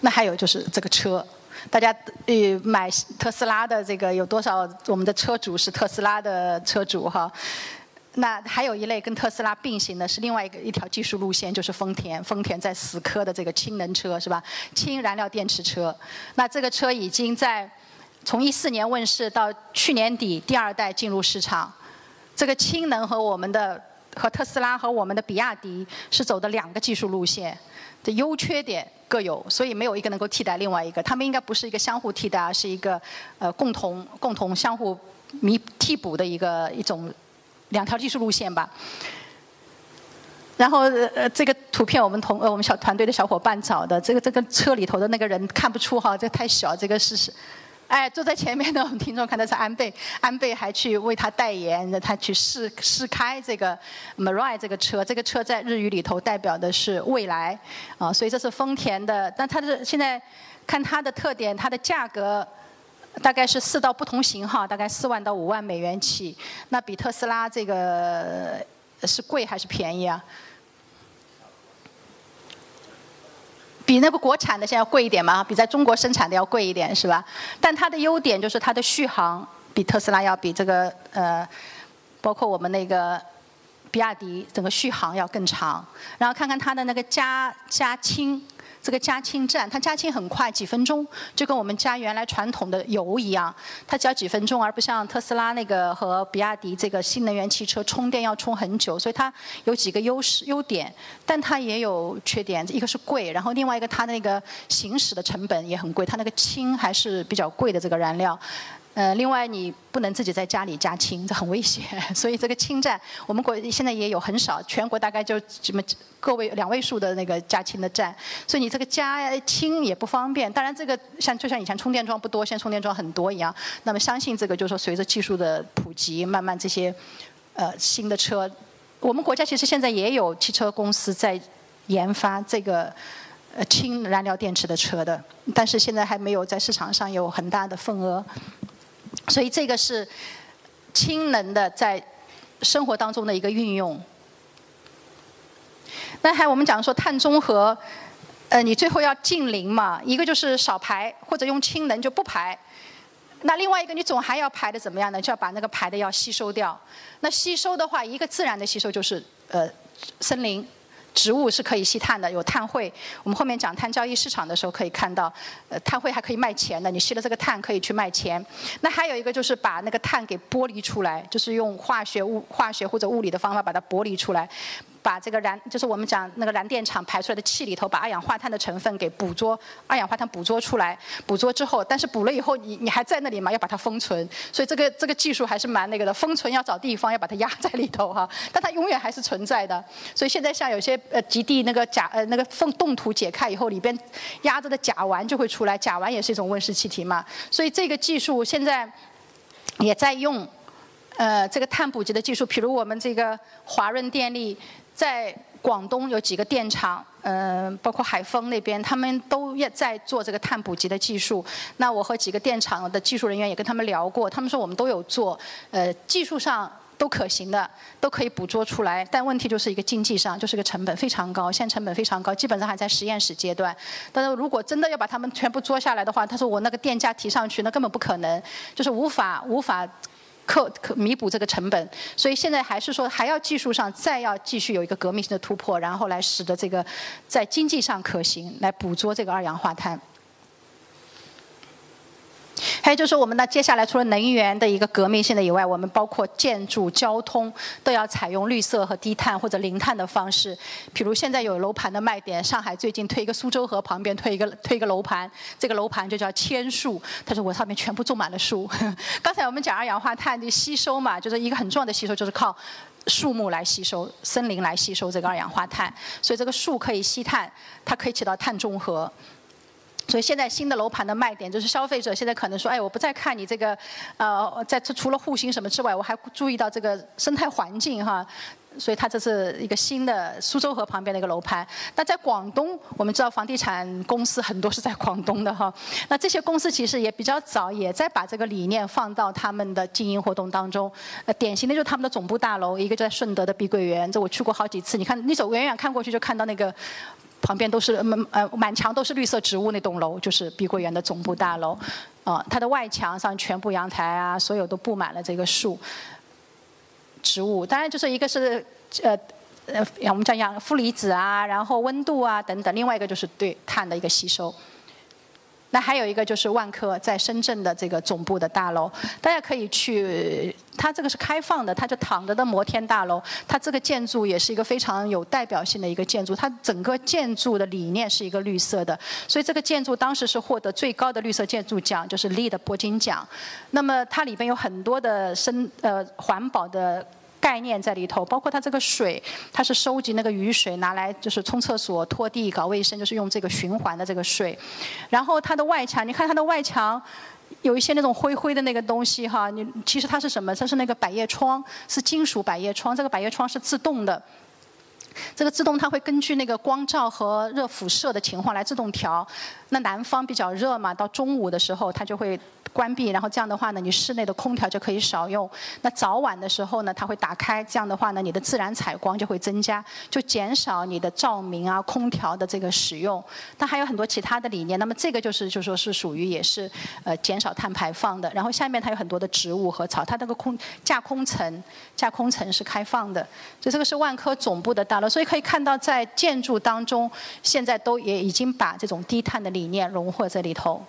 那还有就是这个车，大家呃买特斯拉的这个有多少？我们的车主是特斯拉的车主哈。那还有一类跟特斯拉并行的是另外一个一条技术路线，就是丰田。丰田在死磕的这个氢能车是吧？氢燃料电池车。那这个车已经在从一四年问世到去年底第二代进入市场。这个氢能和我们的和特斯拉和我们的比亚迪是走的两个技术路线，的优缺点各有，所以没有一个能够替代另外一个。他们应该不是一个相互替代，而是一个呃共同共同相互弥替补的一个一种。两条技术路线吧，然后呃这个图片我们同呃我们小团队的小伙伴找的，这个这个车里头的那个人看不出哈，这太小，这个是是，哎坐在前面的我们听众看的是安倍，安倍还去为他代言，让他去试试开这个 Mirai 这个车，这个车在日语里头代表的是未来，啊所以这是丰田的，但它的现在看它的特点，它的价格。大概是四到不同型号，大概四万到五万美元起。那比特斯拉这个是贵还是便宜啊？比那个国产的现在要贵一点嘛？比在中国生产的要贵一点是吧？但它的优点就是它的续航比特斯拉要比这个呃，包括我们那个比亚迪整个续航要更长。然后看看它的那个加加氢。这个加氢站，它加氢很快，几分钟，就跟我们加原来传统的油一样，它只要几分钟，而不像特斯拉那个和比亚迪这个新能源汽车充电要充很久，所以它有几个优势优点，但它也有缺点，一个是贵，然后另外一个它那个行驶的成本也很贵，它那个氢还是比较贵的这个燃料。呃，另外你不能自己在家里加氢，这很危险。所以这个氢站，我们国现在也有很少，全国大概就这么个位两位数的那个加氢的站。所以你这个加氢也不方便。当然这个像就像以前充电桩不多，现在充电桩很多一样。那么相信这个就是说随着技术的普及，慢慢这些呃新的车，我们国家其实现在也有汽车公司在研发这个呃氢燃料电池的车的，但是现在还没有在市场上有很大的份额。所以这个是氢能的在生活当中的一个运用。那还我们讲说碳中和，呃，你最后要净零嘛，一个就是少排，或者用氢能就不排。那另外一个你总还要排的怎么样呢？就要把那个排的要吸收掉。那吸收的话，一个自然的吸收就是呃森林。植物是可以吸碳的，有碳汇。我们后面讲碳交易市场的时候可以看到，呃，碳汇还可以卖钱的。你吸了这个碳可以去卖钱。那还有一个就是把那个碳给剥离出来，就是用化学物、化学或者物理的方法把它剥离出来。把这个燃，就是我们讲那个燃电厂排出来的气里头，把二氧化碳的成分给捕捉，二氧化碳捕捉出来，捕捉之后，但是捕了以后，你你还在那里嘛？要把它封存，所以这个这个技术还是蛮那个的。封存要找地方，要把它压在里头哈，但它永远还是存在的。所以现在像有些呃极地那个甲呃那个缝冻土解开以后，里边压着的甲烷就会出来，甲烷也是一种温室气体嘛。所以这个技术现在也在用，呃，这个碳捕集的技术，比如我们这个华润电力。在广东有几个电厂，嗯，包括海丰那边，他们都也在做这个碳捕集的技术。那我和几个电厂的技术人员也跟他们聊过，他们说我们都有做，呃，技术上都可行的，都可以捕捉出来。但问题就是一个经济上，就是个成本非常高，现在成本非常高，基本上还在实验室阶段。但是如果真的要把他们全部捉下来的话，他说我那个电价提上去，那根本不可能，就是无法无法。可可弥补这个成本，所以现在还是说还要技术上再要继续有一个革命性的突破，然后来使得这个在经济上可行，来捕捉这个二氧化碳。还有就是我们呢，接下来除了能源的一个革命性的以外，我们包括建筑、交通都要采用绿色和低碳或者零碳的方式。比如现在有楼盘的卖点，上海最近推一个苏州河旁边推一个推一个楼盘，这个楼盘就叫千树，他说我上面全部种满了树。刚才我们讲二氧化碳的吸收嘛，就是一个很重要的吸收就是靠树木来吸收、森林来吸收这个二氧化碳，所以这个树可以吸碳，它可以起到碳中和。所以现在新的楼盘的卖点就是消费者现在可能说，哎，我不再看你这个，呃，在除了户型什么之外，我还注意到这个生态环境哈。所以它这是一个新的苏州河旁边的一个楼盘。那在广东，我们知道房地产公司很多是在广东的哈。那这些公司其实也比较早，也在把这个理念放到他们的经营活动当中。呃，典型的就是他们的总部大楼，一个就在顺德的碧桂园，这我去过好几次。你看，你走远远看过去就看到那个。旁边都是呃满墙都是绿色植物那栋楼，就是碧桂园的总部大楼。啊，它的外墙上全部阳台啊，所有都布满了这个树、植物。当然，就是一个是呃呃，我们讲氧负离子啊，然后温度啊等等。另外一个就是对碳的一个吸收。那还有一个就是万科在深圳的这个总部的大楼，大家可以去，它这个是开放的，它就躺着的摩天大楼，它这个建筑也是一个非常有代表性的一个建筑，它整个建筑的理念是一个绿色的，所以这个建筑当时是获得最高的绿色建筑奖，就是 LEED 铂金奖。那么它里边有很多的生呃环保的。概念在里头，包括它这个水，它是收集那个雨水拿来就是冲厕所、拖地、搞卫生，就是用这个循环的这个水。然后它的外墙，你看它的外墙有一些那种灰灰的那个东西哈，你其实它是什么？它是那个百叶窗，是金属百叶窗。这个百叶窗是自动的，这个自动它会根据那个光照和热辐射的情况来自动调。那南方比较热嘛，到中午的时候它就会。关闭，然后这样的话呢，你室内的空调就可以少用。那早晚的时候呢，它会打开，这样的话呢，你的自然采光就会增加，就减少你的照明啊、空调的这个使用。它还有很多其他的理念。那么这个就是就说是属于也是呃减少碳排放的。然后下面它有很多的植物和草，它那个空架空层架空层是开放的。所以这个是万科总部的大楼，所以可以看到在建筑当中，现在都也已经把这种低碳的理理念融合这里头。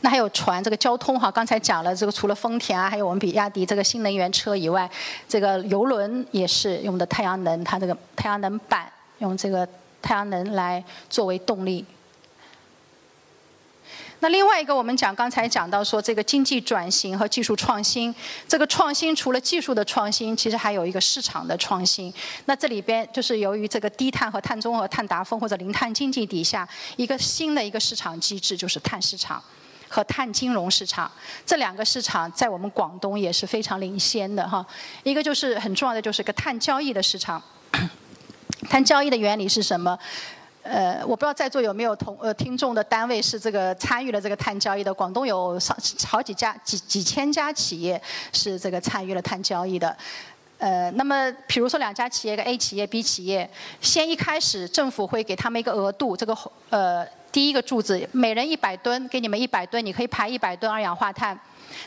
那还有船，这个交通哈，刚才讲了，这个除了丰田啊，还有我们比亚迪这个新能源车以外，这个游轮也是用的太阳能，它这个太阳能板用这个太阳能来作为动力。那另外一个，我们讲刚才讲到说这个经济转型和技术创新，这个创新除了技术的创新，其实还有一个市场的创新。那这里边就是由于这个低碳和碳中和、碳达峰或者零碳经济底下，一个新的一个市场机制就是碳市场。和碳金融市场这两个市场在我们广东也是非常领先的哈。一个就是很重要的，就是个碳交易的市场。碳交易的原理是什么？呃，我不知道在座有没有同呃听众的单位是这个参与了这个碳交易的。广东有上好几家几几千家企业是这个参与了碳交易的。呃，那么比如说两家企业，一个 A 企业、B 企业，先一开始政府会给他们一个额度，这个呃第一个柱子每人一百吨，给你们一百吨，你可以排一百吨二氧化碳。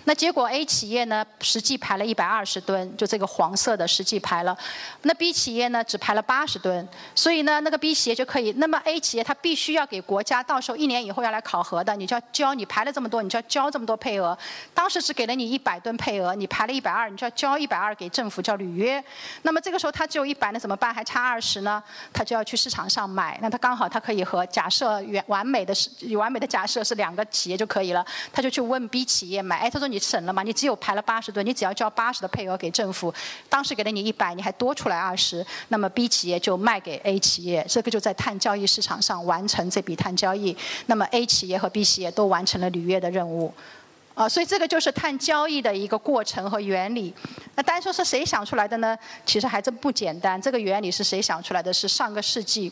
那结果 A 企业呢，实际排了一百二十吨，就这个黄色的实际排了。那 B 企业呢，只排了八十吨，所以呢，那个 B 企业就可以。那么 A 企业它必须要给国家，到时候一年以后要来考核的，你就要交，你排了这么多，你就要交这么多配额。当时只给了你一百吨配额，你排了一百二，你就要交一百二给政府，叫履约。那么这个时候他只有一百，那怎么办？还差二十呢？他就要去市场上买。那他刚好他可以和假设完完美的是完美的假设是两个企业就可以了，他就去问 B 企业买。哎，说。你省了嘛？你只有排了八十吨，你只要交八十的配额给政府，当时给了你一百，你还多出来二十，那么 B 企业就卖给 A 企业，这个就在碳交易市场上完成这笔碳交易，那么 A 企业和 B 企业都完成了履约的任务，啊，所以这个就是碳交易的一个过程和原理。那单说是谁想出来的呢？其实还真不简单，这个原理是谁想出来的？是上个世纪。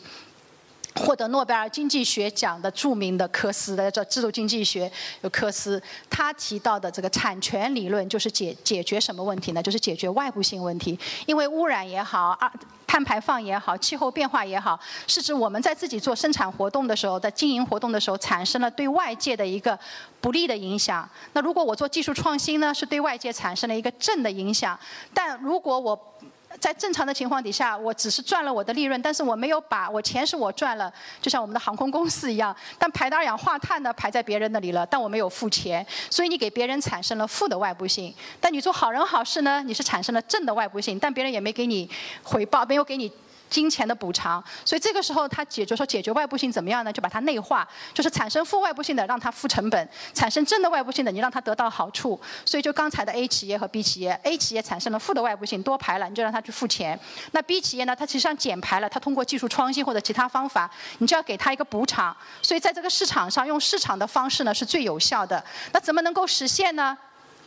获得诺贝尔经济学奖的著名的科斯的叫制度经济学有科斯，他提到的这个产权理论就是解解决什么问题呢？就是解决外部性问题。因为污染也好，二碳排放也好，气候变化也好，是指我们在自己做生产活动的时候，在经营活动的时候产生了对外界的一个不利的影响。那如果我做技术创新呢，是对外界产生了一个正的影响。但如果我在正常的情况底下，我只是赚了我的利润，但是我没有把我钱是我赚了，就像我们的航空公司一样，但排的二氧化碳呢排在别人那里了，但我没有付钱，所以你给别人产生了负的外部性。但你做好人好事呢，你是产生了正的外部性，但别人也没给你回报，没有给你。金钱的补偿，所以这个时候他解决说解决外部性怎么样呢？就把它内化，就是产生负外部性的让它付成本，产生正的外部性的你让它得到好处。所以就刚才的 A 企业和 B 企业，A 企业产生了负的外部性多排了，你就让它去付钱。那 B 企业呢，它实际上减排了，它通过技术创新或者其他方法，你就要给它一个补偿。所以在这个市场上用市场的方式呢是最有效的。那怎么能够实现呢？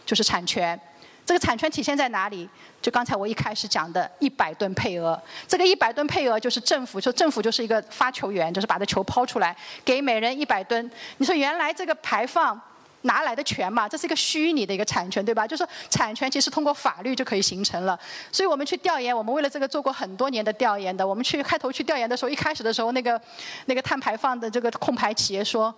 就是产权。这个产权体现在哪里？就刚才我一开始讲的一百吨配额，这个一百吨配额就是政府，就政府就是一个发球员，就是把这球抛出来，给每人一百吨。你说原来这个排放哪来的权嘛？这是一个虚拟的一个产权，对吧？就是产权其实通过法律就可以形成了。所以我们去调研，我们为了这个做过很多年的调研的。我们去开头去调研的时候，一开始的时候，那个那个碳排放的这个控排企业说。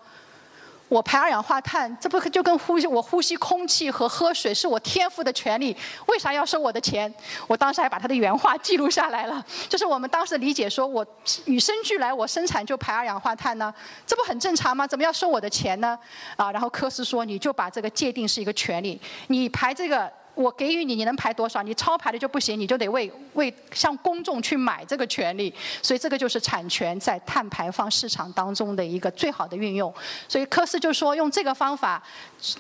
我排二氧化碳，这不就跟呼吸我呼吸空气和喝水是我天赋的权利？为啥要收我的钱？我当时还把他的原话记录下来了。就是我们当时理解说，我与生俱来我生产就排二氧化碳呢，这不很正常吗？怎么要收我的钱呢？啊，然后科斯说，你就把这个界定是一个权利，你排这个。我给予你，你能排多少？你超排的就不行，你就得为为向公众去买这个权利。所以这个就是产权在碳排放市场当中的一个最好的运用。所以科斯就说，用这个方法，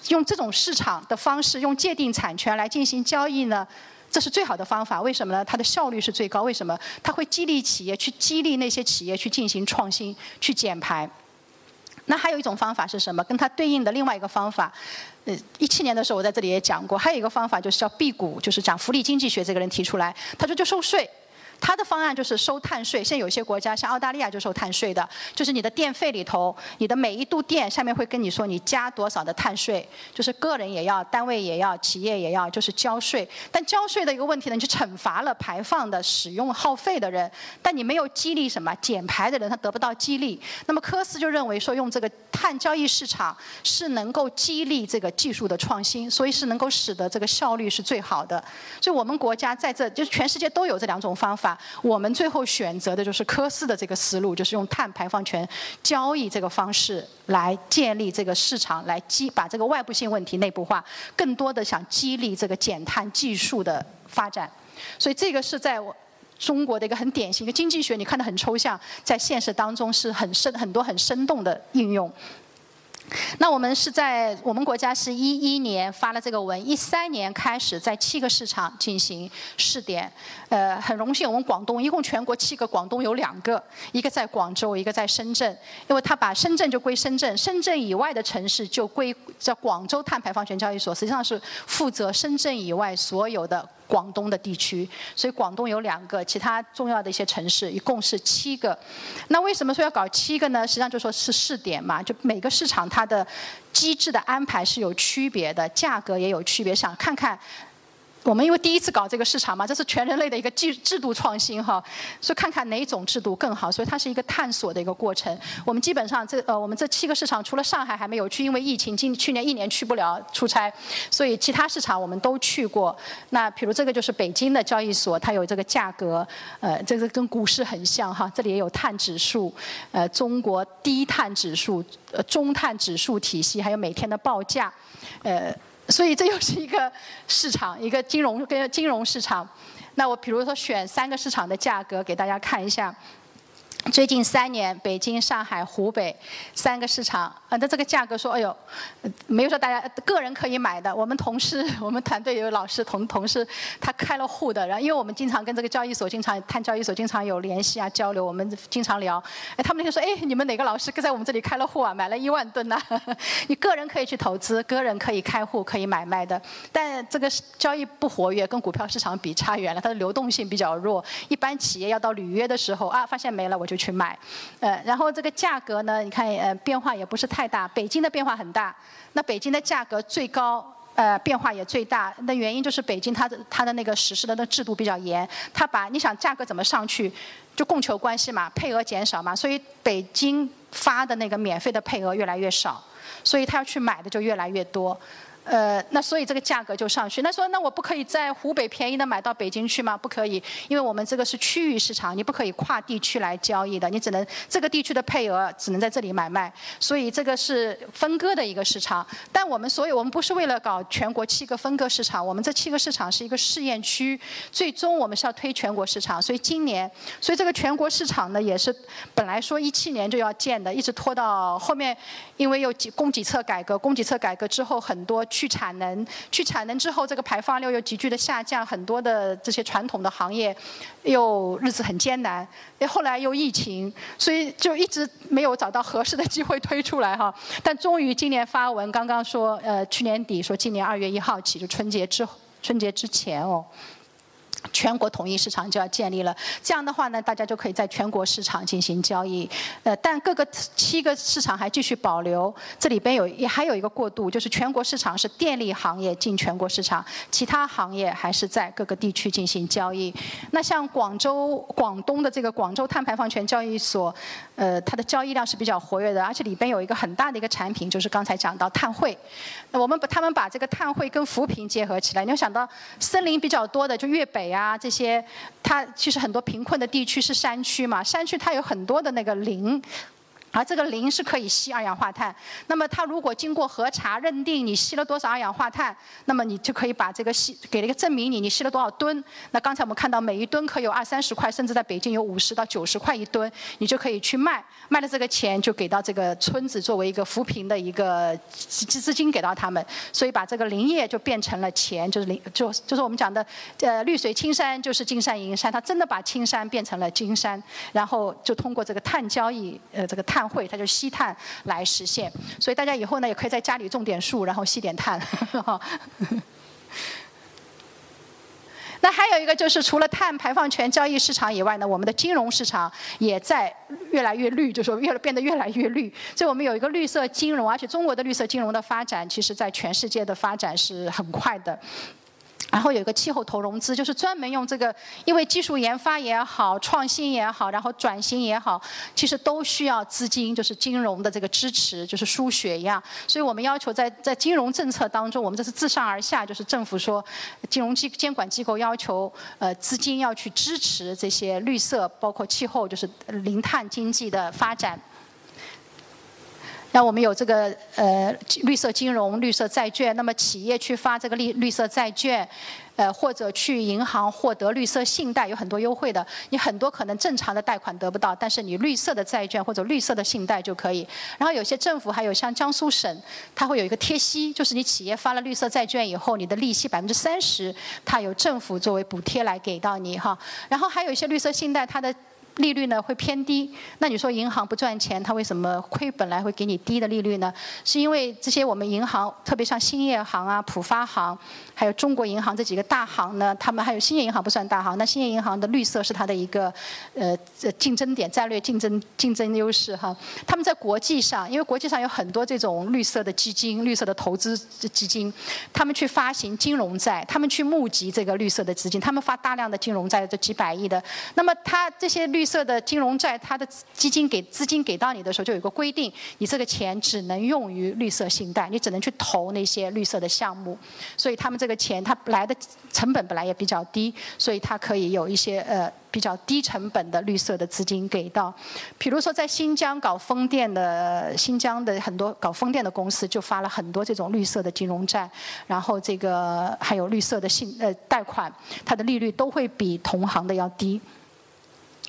用这种市场的方式，用界定产权来进行交易呢，这是最好的方法。为什么呢？它的效率是最高。为什么？它会激励企业去激励那些企业去进行创新，去减排。那还有一种方法是什么？跟它对应的另外一个方法，呃，一七年的时候我在这里也讲过，还有一个方法就是叫辟谷，就是讲福利经济学这个人提出来，他说就收税。他的方案就是收碳税，现在有些国家像澳大利亚就收碳税的，就是你的电费里头，你的每一度电下面会跟你说你加多少的碳税，就是个人也要，单位也要，企业也要，就是交税。但交税的一个问题呢，你去惩罚了排放的使用耗费的人，但你没有激励什么减排的人，他得不到激励。那么科斯就认为说，用这个碳交易市场是能够激励这个技术的创新，所以是能够使得这个效率是最好的。所以我们国家在这就是全世界都有这两种方法。我们最后选择的就是科斯的这个思路，就是用碳排放权交易这个方式来建立这个市场，来激把这个外部性问题内部化，更多的想激励这个减碳技术的发展。所以这个是在中国的一个很典型的经济学，你看的很抽象，在现实当中是很深很多很生动的应用。那我们是在我们国家是一一年发了这个文，一三年开始在七个市场进行试点。呃，很荣幸我们广东一共全国七个，广东有两个，一个在广州，一个在深圳。因为他把深圳就归深圳，深圳以外的城市就归叫广州碳排放权交易所，实际上是负责深圳以外所有的。广东的地区，所以广东有两个，其他重要的一些城市一共是七个。那为什么说要搞七个呢？实际上就说是试点嘛，就每个市场它的机制的安排是有区别的，价格也有区别，想看看。我们因为第一次搞这个市场嘛，这是全人类的一个制制度创新哈，所以看看哪种制度更好，所以它是一个探索的一个过程。我们基本上这呃，我们这七个市场除了上海还没有去，因为疫情，今去年一年去不了出差，所以其他市场我们都去过。那比如这个就是北京的交易所，它有这个价格，呃，这个跟股市很像哈，这里也有碳指数，呃，中国低碳指数、呃中碳指数体系，还有每天的报价，呃。所以这又是一个市场，一个金融跟金融市场。那我比如说选三个市场的价格给大家看一下。最近三年，北京、上海、湖北三个市场，啊，那这个价格说，哎呦，没有说大家个人可以买的。我们同事，我们团队有老师同同事，他开了户的。然后，因为我们经常跟这个交易所，经常碳交易所经常有联系啊交流，我们经常聊。哎，他们那天说，哎，你们哪个老师在我们这里开了户啊？买了一万吨呐！你个人可以去投资，个人可以开户，可以买卖的。但这个交易不活跃，跟股票市场比差远了，它的流动性比较弱。一般企业要到履约的时候啊，发现没了，我就。就去买，呃，然后这个价格呢，你看，呃，变化也不是太大。北京的变化很大，那北京的价格最高，呃，变化也最大。那原因就是北京它的它的那个实施的那制度比较严，它把你想价格怎么上去，就供求关系嘛，配额减少嘛，所以北京发的那个免费的配额越来越少，所以他要去买的就越来越多。呃，那所以这个价格就上去。那说那我不可以在湖北便宜的买到北京去吗？不可以，因为我们这个是区域市场，你不可以跨地区来交易的，你只能这个地区的配额只能在这里买卖。所以这个是分割的一个市场。但我们所有我们不是为了搞全国七个分割市场，我们这七个市场是一个试验区，最终我们是要推全国市场。所以今年，所以这个全国市场呢也是本来说一七年就要建的，一直拖到后面，因为有几供给侧改革，供给侧改革之后很多。去产能，去产能之后，这个排放量又急剧的下降，很多的这些传统的行业又日子很艰难。后来又疫情，所以就一直没有找到合适的机会推出来哈。但终于今年发文，刚刚说，呃，去年底说今年二月一号起，就春节之春节之前哦。全国统一市场就要建立了，这样的话呢，大家就可以在全国市场进行交易。呃，但各个七个市场还继续保留，这里边有也还有一个过渡，就是全国市场是电力行业进全国市场，其他行业还是在各个地区进行交易。那像广州、广东的这个广州碳排放权交易所，呃，它的交易量是比较活跃的，而且里边有一个很大的一个产品，就是刚才讲到碳汇。那我们把他们把这个碳汇跟扶贫结合起来，你要想到森林比较多的就粤北啊。这些，它其实很多贫困的地区是山区嘛，山区它有很多的那个林。而这个磷是可以吸二氧化碳，那么它如果经过核查认定你吸了多少二氧化碳，那么你就可以把这个吸给了一个证明你你吸了多少吨。那刚才我们看到每一吨可有二三十块，甚至在北京有五十到九十块一吨，你就可以去卖，卖的这个钱就给到这个村子作为一个扶贫的一个资资金给到他们，所以把这个林业就变成了钱，就是林就就是我们讲的呃绿水青山就是金山银山，它真的把青山变成了金山，然后就通过这个碳交易呃这个碳。会，它就吸碳来实现，所以大家以后呢也可以在家里种点树，然后吸点碳。那还有一个就是，除了碳排放权交易市场以外呢，我们的金融市场也在越来越绿，就是说越变得越来越绿。所以我们有一个绿色金融，而且中国的绿色金融的发展，其实在全世界的发展是很快的。然后有一个气候投融资，就是专门用这个，因为技术研发也好，创新也好，然后转型也好，其实都需要资金，就是金融的这个支持，就是输血一样。所以我们要求在在金融政策当中，我们这是自上而下，就是政府说，金融机监管机构要求，呃，资金要去支持这些绿色，包括气候，就是零碳经济的发展。那我们有这个呃绿色金融、绿色债券，那么企业去发这个绿绿色债券，呃或者去银行获得绿色信贷，有很多优惠的。你很多可能正常的贷款得不到，但是你绿色的债券或者绿色的信贷就可以。然后有些政府还有像江苏省，它会有一个贴息，就是你企业发了绿色债券以后，你的利息百分之三十，它有政府作为补贴来给到你哈。然后还有一些绿色信贷，它的。利率呢会偏低，那你说银行不赚钱，它为什么亏本来会给你低的利率呢？是因为这些我们银行，特别像兴业行啊、浦发行，还有中国银行这几个大行呢，他们还有兴业银行不算大行，那兴业银行的绿色是它的一个呃竞争点、战略竞争竞争优势哈。他们在国际上，因为国际上有很多这种绿色的基金、绿色的投资基金，他们去发行金融债，他们去募集这个绿色的资金，他们发大量的金融债，这几百亿的，那么它这些绿绿色的金融债，它的基金给资金给到你的时候，就有个规定，你这个钱只能用于绿色信贷，你只能去投那些绿色的项目。所以他们这个钱，它来的成本本来也比较低，所以它可以有一些呃比较低成本的绿色的资金给到。比如说在新疆搞风电的，新疆的很多搞风电的公司就发了很多这种绿色的金融债，然后这个还有绿色的信呃贷款，它的利率都会比同行的要低。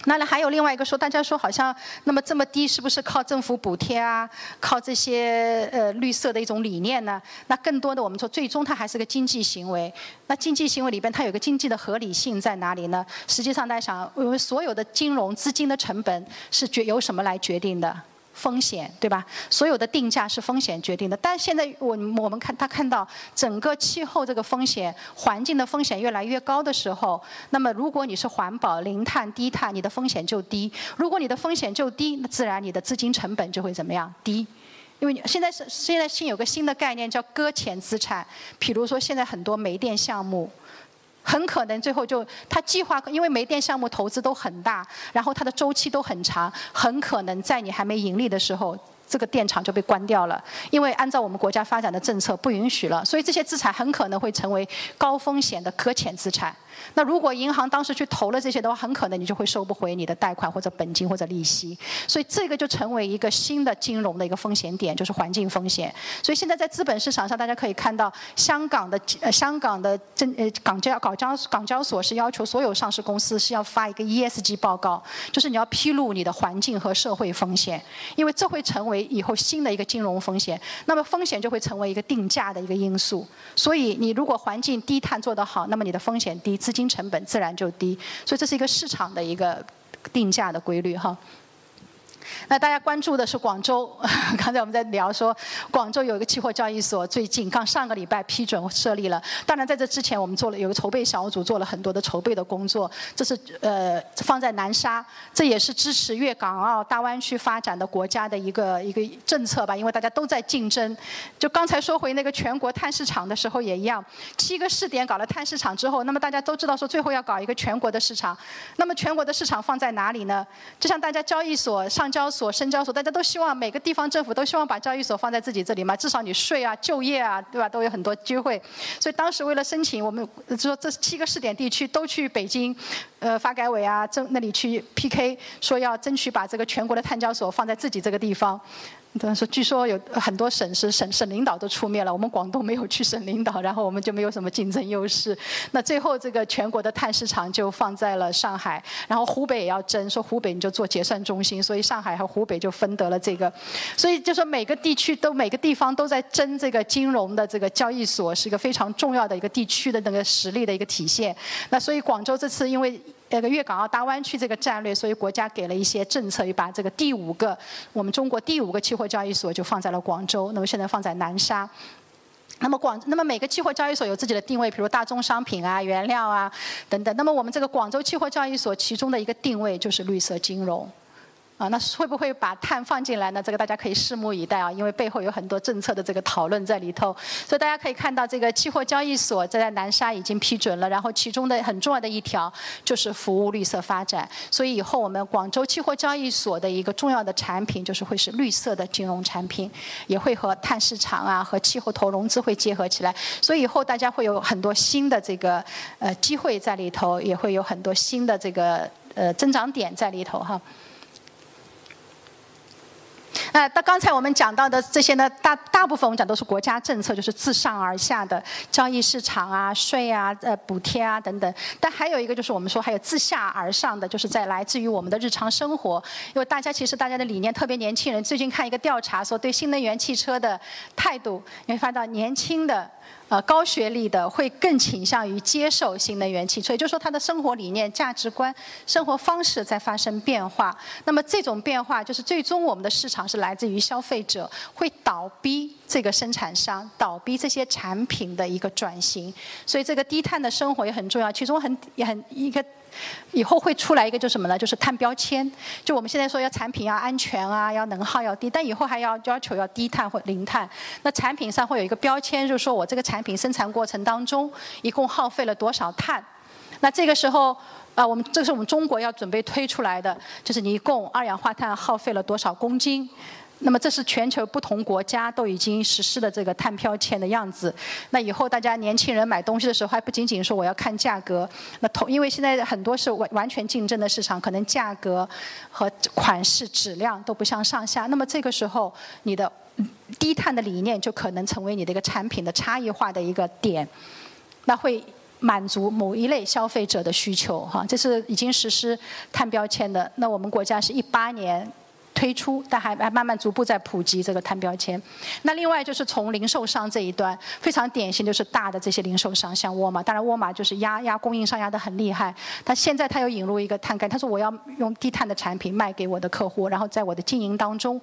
那还有另外一个说，大家说好像那么这么低，是不是靠政府补贴啊？靠这些呃绿色的一种理念呢？那更多的我们说，最终它还是个经济行为。那经济行为里边，它有个经济的合理性在哪里呢？实际上大家想，我们所有的金融资金的成本是决由什么来决定的？风险对吧？所有的定价是风险决定的。但现在我我们看他看到整个气候这个风险、环境的风险越来越高的时候，那么如果你是环保、零碳、低碳，你的风险就低。如果你的风险就低，那自然你的资金成本就会怎么样低？因为现在是现在新有个新的概念叫搁浅资产，比如说现在很多煤电项目。很可能最后就他计划，因为煤电项目投资都很大，然后它的周期都很长，很可能在你还没盈利的时候，这个电厂就被关掉了。因为按照我们国家发展的政策不允许了，所以这些资产很可能会成为高风险的可潜资产。那如果银行当时去投了这些的话，很可能你就会收不回你的贷款或者本金或者利息，所以这个就成为一个新的金融的一个风险点，就是环境风险。所以现在在资本市场上，大家可以看到，香港的呃香港的证呃港交港交港交所是要求所有上市公司是要发一个 ESG 报告，就是你要披露你的环境和社会风险，因为这会成为以后新的一个金融风险。那么风险就会成为一个定价的一个因素。所以你如果环境低碳做得好，那么你的风险低。资金成本自然就低，所以这是一个市场的一个定价的规律哈。那大家关注的是广州，刚才我们在聊说，广州有一个期货交易所，最近刚上个礼拜批准设立了。当然在这之前，我们做了有个筹备小组，做了很多的筹备的工作。这是呃放在南沙，这也是支持粤港澳大湾区发展的国家的一个一个政策吧，因为大家都在竞争。就刚才说回那个全国碳市场的时候也一样，七个试点搞了碳市场之后，那么大家都知道说最后要搞一个全国的市场。那么全国的市场放在哪里呢？就像大家交易所上交所、深交所，大家都希望每个地方政府都希望把交易所放在自己这里嘛，至少你税啊、就业啊，对吧，都有很多机会。所以当时为了申请，我们就说这七个试点地区都去北京，呃，发改委啊，这那里去 PK，说要争取把这个全国的碳交所放在自己这个地方。但是据说有很多省是省省领导都出面了，我们广东没有去省领导，然后我们就没有什么竞争优势。那最后这个全国的碳市场就放在了上海，然后湖北也要争，说湖北你就做结算中心，所以上海和湖北就分得了这个。所以就说每个地区都每个地方都在争这个金融的这个交易所，是一个非常重要的一个地区的那个实力的一个体现。那所以广州这次因为。那个粤港澳大湾区这个战略，所以国家给了一些政策，也把这个第五个我们中国第五个期货交易所就放在了广州，那么现在放在南沙。那么广，那么每个期货交易所有自己的定位，比如大宗商品啊、原料啊等等。那么我们这个广州期货交易所其中的一个定位就是绿色金融。啊，那会不会把碳放进来呢？这个大家可以拭目以待啊，因为背后有很多政策的这个讨论在里头。所以大家可以看到，这个期货交易所在南沙已经批准了，然后其中的很重要的一条就是服务绿色发展。所以以后我们广州期货交易所的一个重要的产品就是会是绿色的金融产品，也会和碳市场啊和气候投融资会结合起来。所以以后大家会有很多新的这个呃机会在里头，也会有很多新的这个呃增长点在里头哈。那到刚才我们讲到的这些呢，大大部分我们讲都是国家政策，就是自上而下的交易市场啊、税啊、呃补贴啊等等。但还有一个就是我们说还有自下而上的，就是在来自于我们的日常生活。因为大家其实大家的理念，特别年轻人，最近看一个调查说对新能源汽车的态度，你会发现到年轻的。呃，高学历的会更倾向于接受新能源汽车，也就是说，他的生活理念、价值观、生活方式在发生变化。那么，这种变化就是最终我们的市场是来自于消费者，会倒逼这个生产商、倒逼这些产品的一个转型。所以，这个低碳的生活也很重要，其中很也很一个。以后会出来一个就什么呢？就是碳标签。就我们现在说要产品要安全啊，要能耗要低，但以后还要要求要低碳或零碳。那产品上会有一个标签，就是说我这个产品生产过程当中一共耗费了多少碳。那这个时候啊，我们这是我们中国要准备推出来的，就是你一共二氧化碳耗费了多少公斤。那么这是全球不同国家都已经实施的这个碳标签的样子。那以后大家年轻人买东西的时候，还不仅仅说我要看价格，那同因为现在很多是完完全竞争的市场，可能价格和款式、质量都不相上下。那么这个时候，你的低碳的理念就可能成为你的一个产品的差异化的一个点，那会满足某一类消费者的需求哈。这是已经实施碳标签的。那我们国家是一八年。推出，但还还慢慢逐步在普及这个碳标签。那另外就是从零售商这一端，非常典型就是大的这些零售商，像沃尔玛，当然沃尔玛就是压压供应商压得很厉害。他现在他又引入一个碳概，他说我要用低碳的产品卖给我的客户，然后在我的经营当中。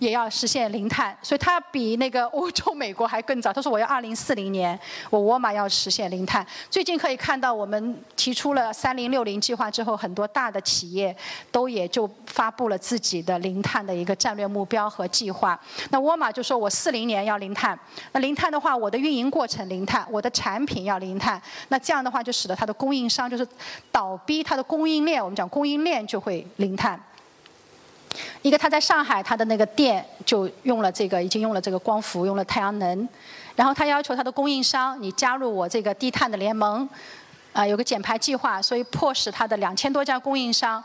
也要实现零碳，所以它比那个欧洲、美国还更早。他说我要二零四零年，我沃尔玛要实现零碳。最近可以看到，我们提出了三零六零计划之后，很多大的企业都也就发布了自己的零碳的一个战略目标和计划。那沃尔玛就说我四零年要零碳，那零碳的话，我的运营过程零碳，我的产品要零碳。那这样的话，就使得它的供应商就是倒逼它的供应链，我们讲供应链就会零碳。一个他在上海，他的那个店就用了这个，已经用了这个光伏，用了太阳能。然后他要求他的供应商，你加入我这个低碳的联盟，啊，有个减排计划，所以迫使他的两千多家供应商。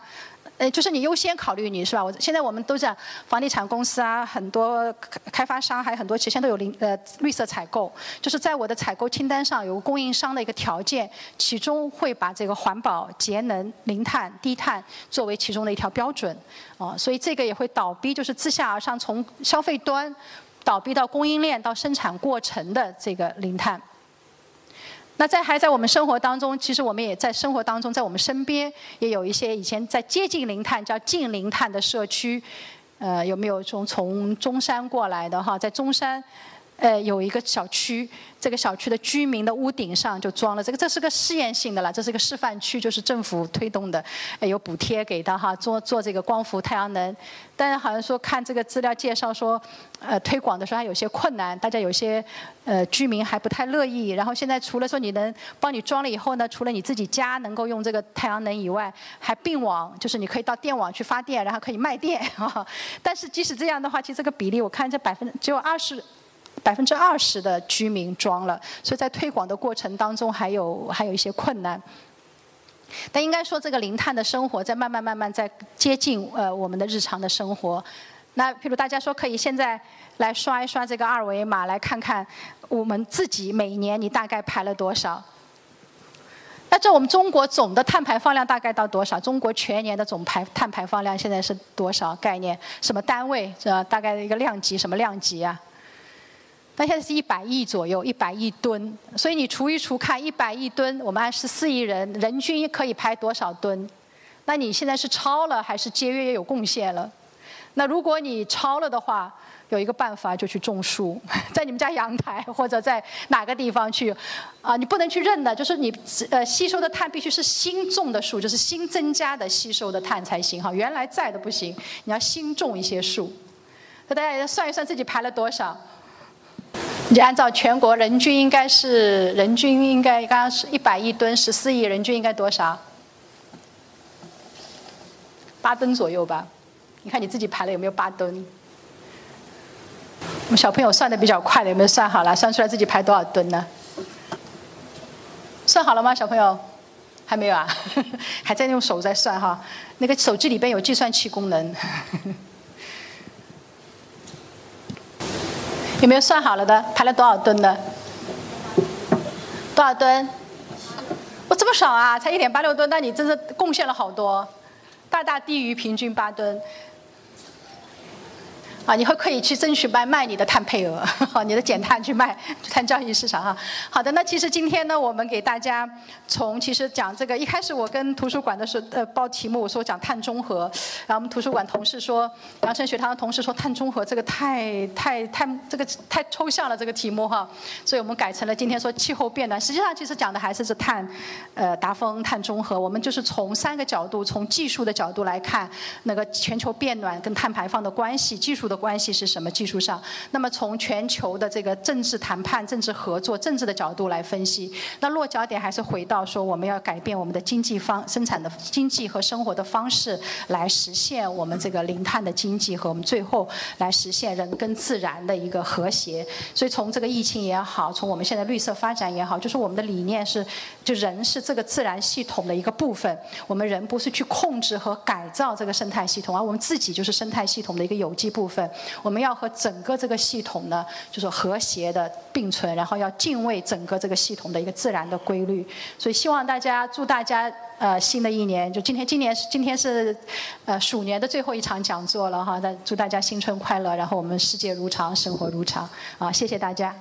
呃，就是你优先考虑你是吧？我现在我们都在房地产公司啊，很多开发商还有很多，其实都有零呃绿色采购，就是在我的采购清单上有供应商的一个条件，其中会把这个环保、节能、零碳、低碳作为其中的一条标准，哦，所以这个也会倒逼，就是自下而上从消费端倒逼到供应链到生产过程的这个零碳。那在还在我们生活当中，其实我们也在生活当中，在我们身边也有一些以前在接近零碳叫近零碳的社区，呃，有没有从从中山过来的哈？在中山。呃，有一个小区，这个小区的居民的屋顶上就装了这个，这是个试验性的了，这是个示范区，就是政府推动的，有补贴给的哈，做做这个光伏太阳能。但是好像说看这个资料介绍说，呃，推广的时候还有些困难，大家有些呃居民还不太乐意。然后现在除了说你能帮你装了以后呢，除了你自己家能够用这个太阳能以外，还并网，就是你可以到电网去发电，然后可以卖电。但是即使这样的话，其实这个比例我看这百分只有二十。百分之二十的居民装了，所以在推广的过程当中还有还有一些困难。但应该说，这个零碳的生活在慢慢慢慢在接近呃我们的日常的生活。那譬如大家说可以现在来刷一刷这个二维码，来看看我们自己每年你大概排了多少？那这我们中国总的碳排放量大概到多少？中国全年的总排碳排放量现在是多少？概念什么单位？这大概的一个量级什么量级啊？那现在是一百亿左右，一百亿吨，所以你除一除看，一百亿吨，我们按十四亿人，人均可以排多少吨？那你现在是超了还是节约也有贡献了？那如果你超了的话，有一个办法就去种树，在你们家阳台或者在哪个地方去，啊，你不能去认的，就是你呃吸收的碳必须是新种的树，就是新增加的吸收的碳才行哈，原来在的不行，你要新种一些树。那大家算一算自己排了多少？你按照全国人均应该是人均应该刚刚是一百亿吨十四亿人均应该多少？八吨左右吧？你看你自己排了有没有八吨？我们小朋友算的比较快的有没有算好了？算出来自己排多少吨呢？算好了吗，小朋友？还没有啊？还在用手在算哈？那个手机里边有计算器功能。有没有算好了的？排了多少吨的？多少吨？我这么少啊，才一点八六吨，那你真是贡献了好多，大大低于平均八吨。啊，你会可以去争取卖卖你的碳配额，好你的减碳去卖碳交易市场哈。好的，那其实今天呢，我们给大家从其实讲这个一开始我跟图书馆的时候呃报题目我说讲碳中和，然后我们图书馆同事说，阳城学堂的同事说碳中和这个太太太这个太抽象了这个题目哈，所以我们改成了今天说气候变暖。实际上其实讲的还是是碳呃达峰碳中和，我们就是从三个角度，从技术的角度来看那个全球变暖跟碳排放的关系，技术。的关系是什么？技术上，那么从全球的这个政治谈判、政治合作、政治的角度来分析，那落脚点还是回到说，我们要改变我们的经济方生产的经济和生活的方式，来实现我们这个零碳的经济和我们最后来实现人跟自然的一个和谐。所以从这个疫情也好，从我们现在绿色发展也好，就是我们的理念是，就人是这个自然系统的一个部分。我们人不是去控制和改造这个生态系统，而我们自己就是生态系统的一个有机部分我们要和整个这个系统呢，就是和谐的并存，然后要敬畏整个这个系统的一个自然的规律。所以希望大家，祝大家呃新的一年，就今天，今年是今天是呃鼠年的最后一场讲座了哈，那祝大家新春快乐，然后我们世界如常，生活如常啊，谢谢大家。